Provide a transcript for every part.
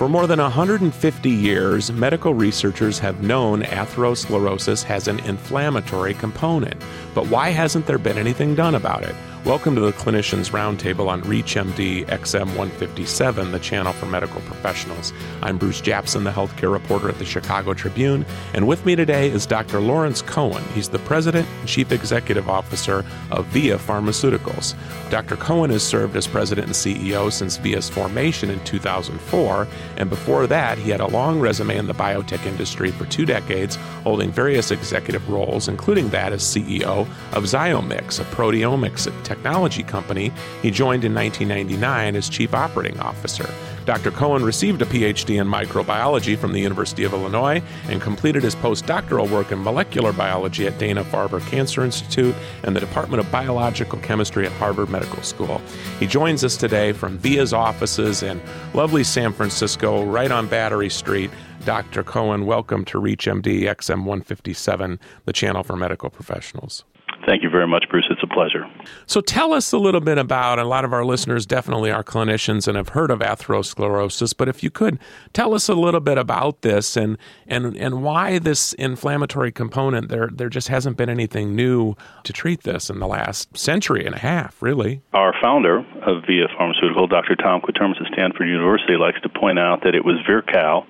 For more than 150 years, medical researchers have known atherosclerosis has an inflammatory component. But why hasn't there been anything done about it? Welcome to the Clinicians Roundtable on ReachMD XM 157, the channel for medical professionals. I'm Bruce Japsen, the healthcare reporter at the Chicago Tribune, and with me today is Dr. Lawrence Cohen. He's the president and chief executive officer of VIA Pharmaceuticals. Dr. Cohen has served as president and CEO since VIA's formation in 2004, and before that, he had a long resume in the biotech industry for two decades, holding various executive roles, including that as CEO of Zyomyx, a proteomics technology company he joined in 1999 as chief operating officer. Dr. Cohen received a PhD in microbiology from the University of Illinois and completed his postdoctoral work in molecular biology at Dana Farber Cancer Institute and the Department of Biological Chemistry at Harvard Medical School. He joins us today from VIA's offices in lovely San Francisco, right on Battery Street. Dr. Cohen, welcome to ReachMD XM 157, the channel for medical professionals. Thank you very much, Bruce. It's a pleasure. So, tell us a little bit about. A lot of our listeners definitely are clinicians and have heard of atherosclerosis. But if you could tell us a little bit about this and and and why this inflammatory component there there just hasn't been anything new to treat this in the last century and a half, really. Our founder of Via Pharmaceutical, Dr. Tom Quertermous at Stanford University, likes to point out that it was Virchow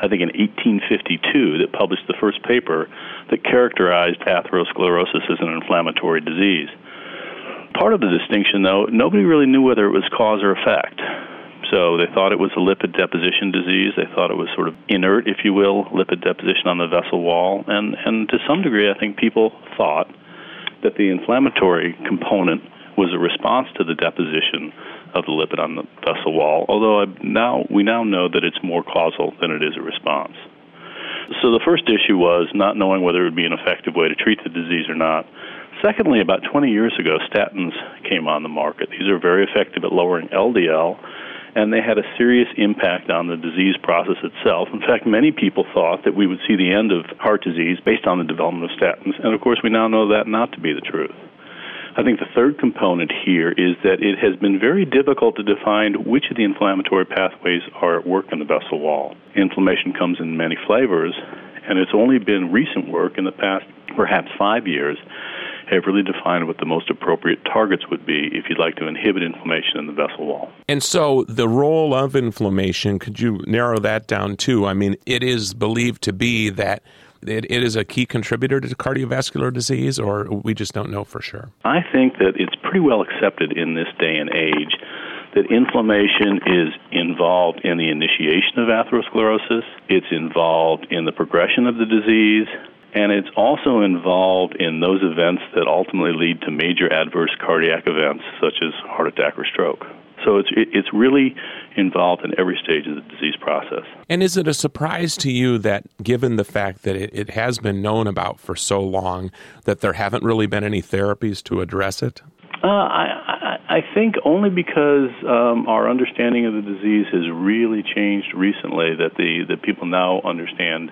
I think in 1852, that published the first paper that characterized atherosclerosis as an inflammatory disease. Part of the distinction, though, nobody really knew whether it was cause or effect. So they thought it was a lipid deposition disease. They thought it was sort of inert, if you will, lipid deposition on the vessel wall. And, and to some degree, I think people thought that the inflammatory component was a response to the deposition of the lipid on the vessel wall, although I now we now know that it's more causal than it is a response. So the first issue was not knowing whether it would be an effective way to treat the disease or not. Secondly, about 20 years ago, statins came on the market. These are very effective at lowering LDL, and they had a serious impact on the disease process itself. In fact, many people thought that we would see the end of heart disease based on the development of statins, and of course, we now know that not to be the truth. I think the third component here is that it has been very difficult to define which of the inflammatory pathways are at work in the vessel wall. Inflammation comes in many flavors, and it's only been recent work in the past perhaps five years have really defined what the most appropriate targets would be if you'd like to inhibit inflammation in the vessel wall. And so, the role of inflammation, could you narrow that down too? I mean, it is believed to be that it, it is a key contributor to cardiovascular disease, or we just don't know for sure? I think that it's pretty well accepted in this day and age that inflammation is involved in the initiation of atherosclerosis, it's involved in the progression of the disease, and it's also involved in those events that ultimately lead to major adverse cardiac events such as heart attack or stroke. So it's it's really involved in every stage of the disease process. And is it a surprise to you that, given the fact that it, it has been known about for so long, that there haven't really been any therapies to address it? Uh, I, I, I think only because um, our understanding of the disease has really changed recently. That the that people now understand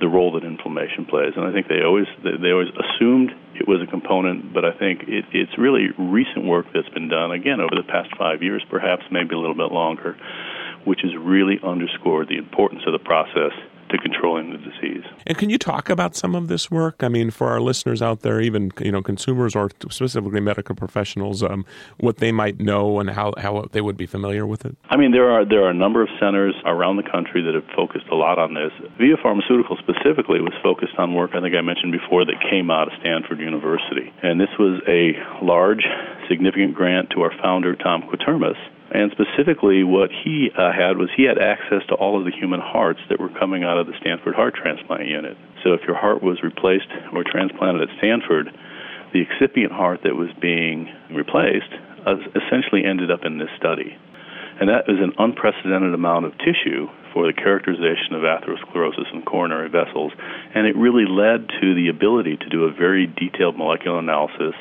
the role that inflammation plays. And I think they always they always assumed it was a component, but I think it, it's really recent work that's been done again over the past five years, perhaps maybe a little bit longer, which has really underscored the importance of the process to controlling the disease. And can you talk about some of this work? I mean, for our listeners out there, even you know consumers or specifically medical professionals, um, what they might know and how, how they would be familiar with it. I mean, there are there are a number of centers around the country that have focused a lot on this. Via Pharmaceutical specifically was focused on work I think I mentioned before that came out of Stanford University, and this was a large, significant grant to our founder Tom Quertermous and specifically, what he uh, had was he had access to all of the human hearts that were coming out of the Stanford Heart Transplant Unit. So if your heart was replaced or transplanted at Stanford, the excipient heart that was being replaced uh, essentially ended up in this study. And that is an unprecedented amount of tissue for the characterization of atherosclerosis in coronary vessels. And it really led to the ability to do a very detailed molecular analysis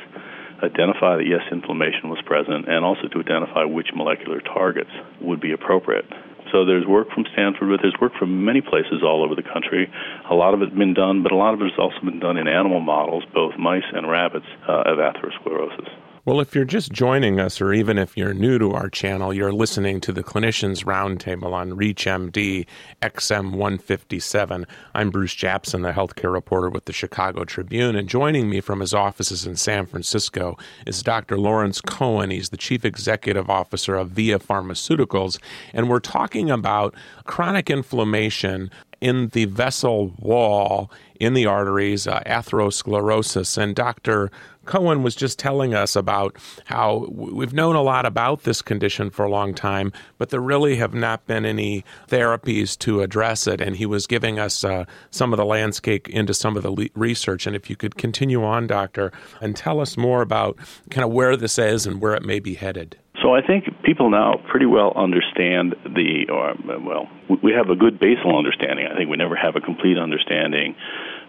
identify that yes, inflammation was present, and also to identify which molecular targets would be appropriate. So there's work from Stanford, but there's work from many places all over the country. A lot of it's been done, but a lot of it has also been done in animal models, both mice and rabbits, uh, of atherosclerosis. Well, if you're just joining us, or even if you're new to our channel, you're listening to the Clinicians Roundtable on ReachMD XM 157. I'm Bruce Japsen, the healthcare reporter with the Chicago Tribune, and joining me from his offices in San Francisco is Dr. Lawrence Cohen. He's the chief executive officer of VIA Pharmaceuticals, and we're talking about chronic inflammation in the vessel wall in the arteries, uh, atherosclerosis. And Dr. Cohen was just telling us about how we've known a lot about this condition for a long time, but there really have not been any therapies to address it. And he was giving us uh, some of the landscape into some of the le- research. And if you could continue on, Doctor, and tell us more about kind of where this is and where it may be headed. So I think people now pretty well understand the, or, well, we have a good basal understanding. I think we never have a complete understanding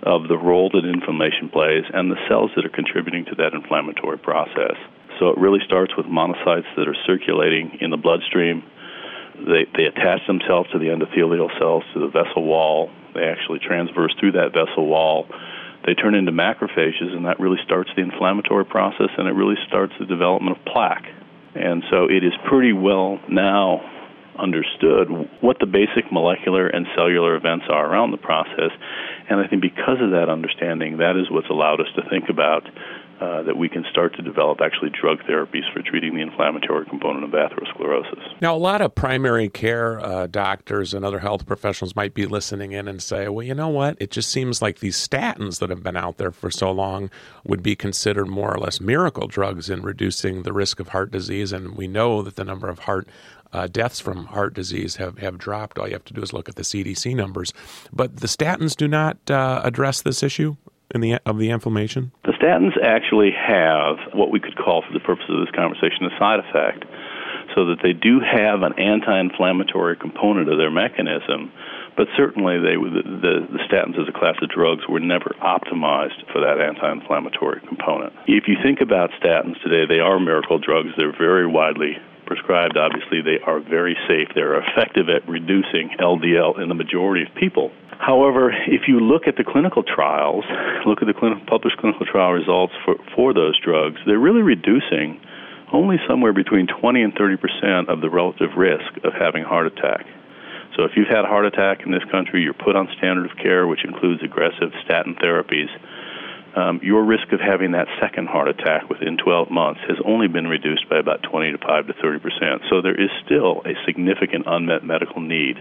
of the role that inflammation plays and the cells that are contributing to that inflammatory process. So it really starts with monocytes that are circulating in the bloodstream. They, they attach themselves to the endothelial cells, to the vessel wall. They actually transverse through that vessel wall. They turn into macrophages, and that really starts the inflammatory process, and it really starts the development of plaque. And so it is pretty well now understood what the basic molecular and cellular events are around the process. And I think because of that understanding, that is what's allowed us to think about uh, that we can start to develop actually drug therapies for treating the inflammatory component of atherosclerosis. Now, a lot of primary care uh, doctors and other health professionals might be listening in and say, well, you know what? It just seems like these statins that have been out there for so long would be considered more or less miracle drugs in reducing the risk of heart disease. And we know that the number of heart uh, deaths from heart disease have, have dropped. All you have to do is look at the CDC numbers. But the statins do not uh, address this issue in the of the inflammation? The statins actually have what we could call, for the purpose of this conversation, a side effect, so that they do have an anti-inflammatory component of their mechanism. But certainly, they the, the, statins as a class of drugs were never optimized for that anti-inflammatory component. If you think about statins today, they are miracle drugs. They're very widely prescribed, obviously, they are very safe. They're effective at reducing LDL in the majority of people. However, if you look at the clinical trials, look at the clinical, published clinical trial results for, for those drugs, they're really reducing only somewhere between 20 and 30 percent of the relative risk of having heart attack. So if you've had a heart attack in this country, you're put on standard of care, which includes aggressive statin therapies um, your risk of having that second heart attack within 12 months has only been reduced by about 20 to 5 to 30 percent. So there is still a significant unmet medical need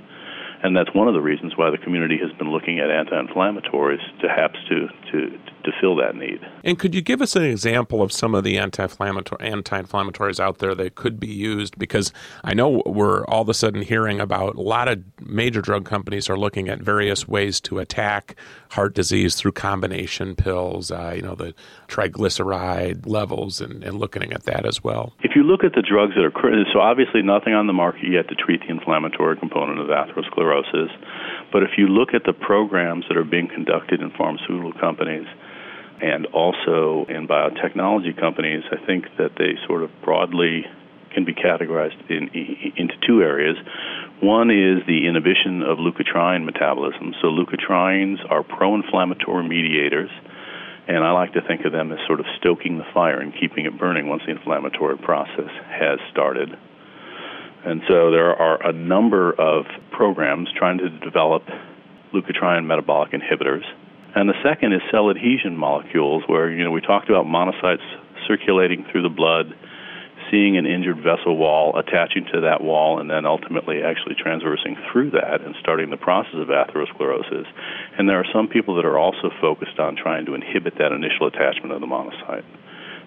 and that's one of the reasons why the community has been looking at anti-inflammatories, perhaps to to to fill that need. And could you give us an example of some of the anti-inflammatory anti-inflammatories out there that could be used? Because I know we're all of a sudden hearing about a lot of major drug companies are looking at various ways to attack heart disease through combination pills. Uh, you know the triglyceride levels and, and looking at that as well. If you look at the drugs that are currently, so obviously nothing on the market yet to treat the inflammatory component of atherosclerosis, but if you look at the programs that are being conducted in pharmaceutical companies and also in biotechnology companies, I think that they sort of broadly can be categorized in, into two areas. One is the inhibition of leukotriene metabolism. So leukotrienes are pro-inflammatory mediators and I like to think of them as sort of stoking the fire and keeping it burning once the inflammatory process has started. And so there are a number of programs trying to develop leukotriene metabolic inhibitors. And the second is cell adhesion molecules, where you know we talked about monocytes circulating through the blood seeing an injured vessel wall, attaching to that wall, and then ultimately actually transversing through that and starting the process of atherosclerosis. And there are some people that are also focused on trying to inhibit that initial attachment of the monocyte.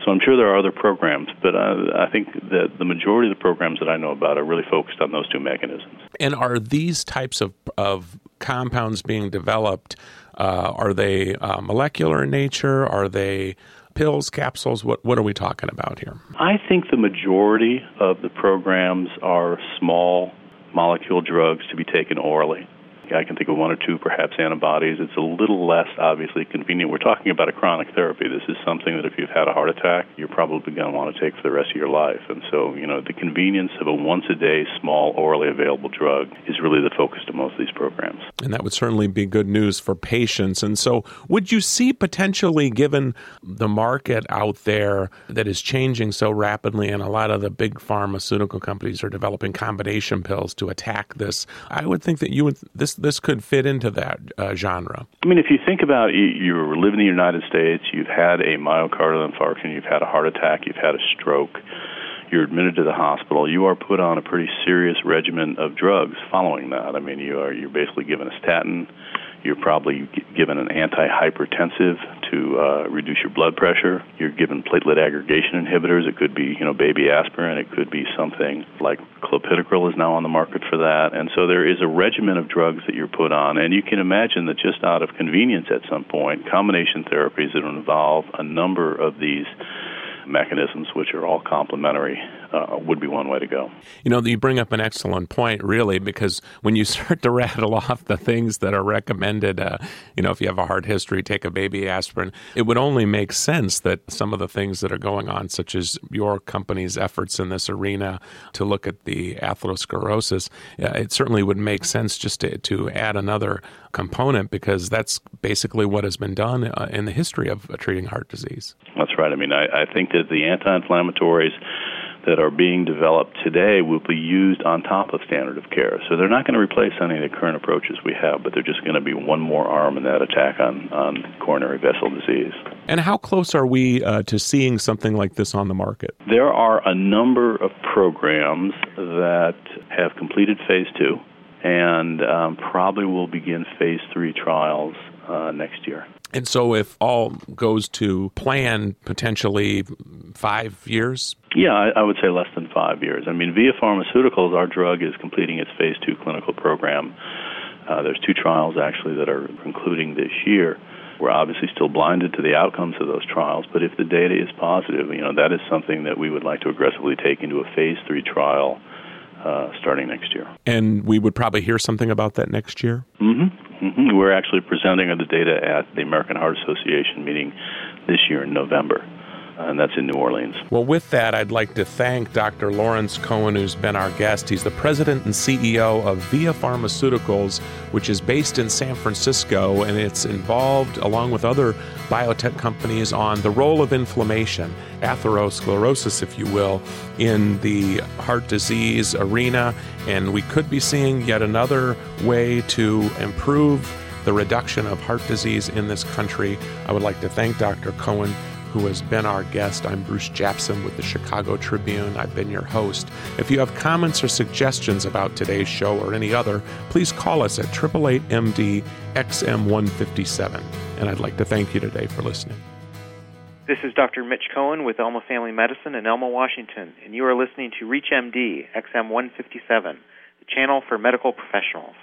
So I'm sure there are other programs, but uh, I think that the majority of the programs that I know about are really focused on those two mechanisms. And are these types of, of compounds being developed? Uh, are they uh, molecular in nature? Are they pills, capsules? What what are we talking about here? I think the majority of the programs are small molecule drugs to be taken orally. I can think of one or two, perhaps antibodies. It's a little less obviously convenient. We're talking about a chronic therapy. This is something that if you've had a heart attack, you're probably going to want to take for the rest of your life. And so, you know, the convenience of a once a day, small, orally available drug is really the focus of most of these programs. And that would certainly be good news for patients. And so, would you see potentially, given the market out there that is changing so rapidly, and a lot of the big pharmaceutical companies are developing combination pills to attack this, I would think that you would this this could fit into that uh, genre. I mean, if you think about it, you live in the United States, you've had a myocardial infarction, you've had a heart attack, you've had a stroke, you're admitted to the hospital, you are put on a pretty serious regimen of drugs following that. I mean, you are you're basically given a statin, you're probably given an antihypertensive to uh, reduce your blood pressure. You're given platelet aggregation inhibitors. It could be, you know, baby aspirin. It could be something like clopidogrel is now on the market for that. And so there is a regimen of drugs that you're put on. And you can imagine that just out of convenience at some point, combination therapies that involve a number of these mechanisms, which are all complementary, uh, would be one way to go. You know, you bring up an excellent point, really, because when you start to rattle off the things that are recommended, uh, you know, if you have a heart history, take a baby aspirin, it would only make sense that some of the things that are going on, such as your company's efforts in this arena to look at the atherosclerosis, uh, it certainly would make sense just to, to add another component because that's basically what has been done uh, in the history of treating heart disease. That's right. I mean, I, I think that the anti inflammatories that are being developed today will be used on top of standard of care. So they're not going to replace any of the current approaches we have, but they're just going to be one more arm in that attack on, on coronary vessel disease. And how close are we uh, to seeing something like this on the market? There are a number of programs that have completed phase two and um, probably will begin phase three trials uh, next year. And so, if all goes to plan, potentially five years? Yeah, I, I, would say less than five years. I mean, Via Pharmaceuticals, our drug is completing its phase two clinical program. Uh, there's two trials actually that are concluding this year. We're obviously still blinded to the outcomes of those trials, but if the data is positive, you know that is something that we would like to aggressively take into a phase three trial uh, starting next year. And we would probably hear something about that next year? Mm-hmm. mm-hmm. We're actually presenting the data at the American Heart Association meeting this year in November Uh, and that's in New Orleans. Well, with that, I'd like to thank Dr. Lawrence Cohen, who's been our guest. He's the president and CEO of Via Pharmaceuticals, which is based in San Francisco, and it's involved, along with other biotech companies, on the role of inflammation, atherosclerosis, if you will, in the heart disease arena. And we could be seeing yet another way to improve the reduction of heart disease in this country. I would like to thank Dr. Cohen who has been our guest. I'm Bruce Japsen with the Chicago Tribune. I've been your host. If you have comments or suggestions about today's show or any other, please call us at 888 MD XM157. And I'd like to thank you today for listening. This is Dr. Mitch Cohen with Elma Family Medicine in Elma, Washington, and you are listening to ReachMD XM157, the channel for medical professionals.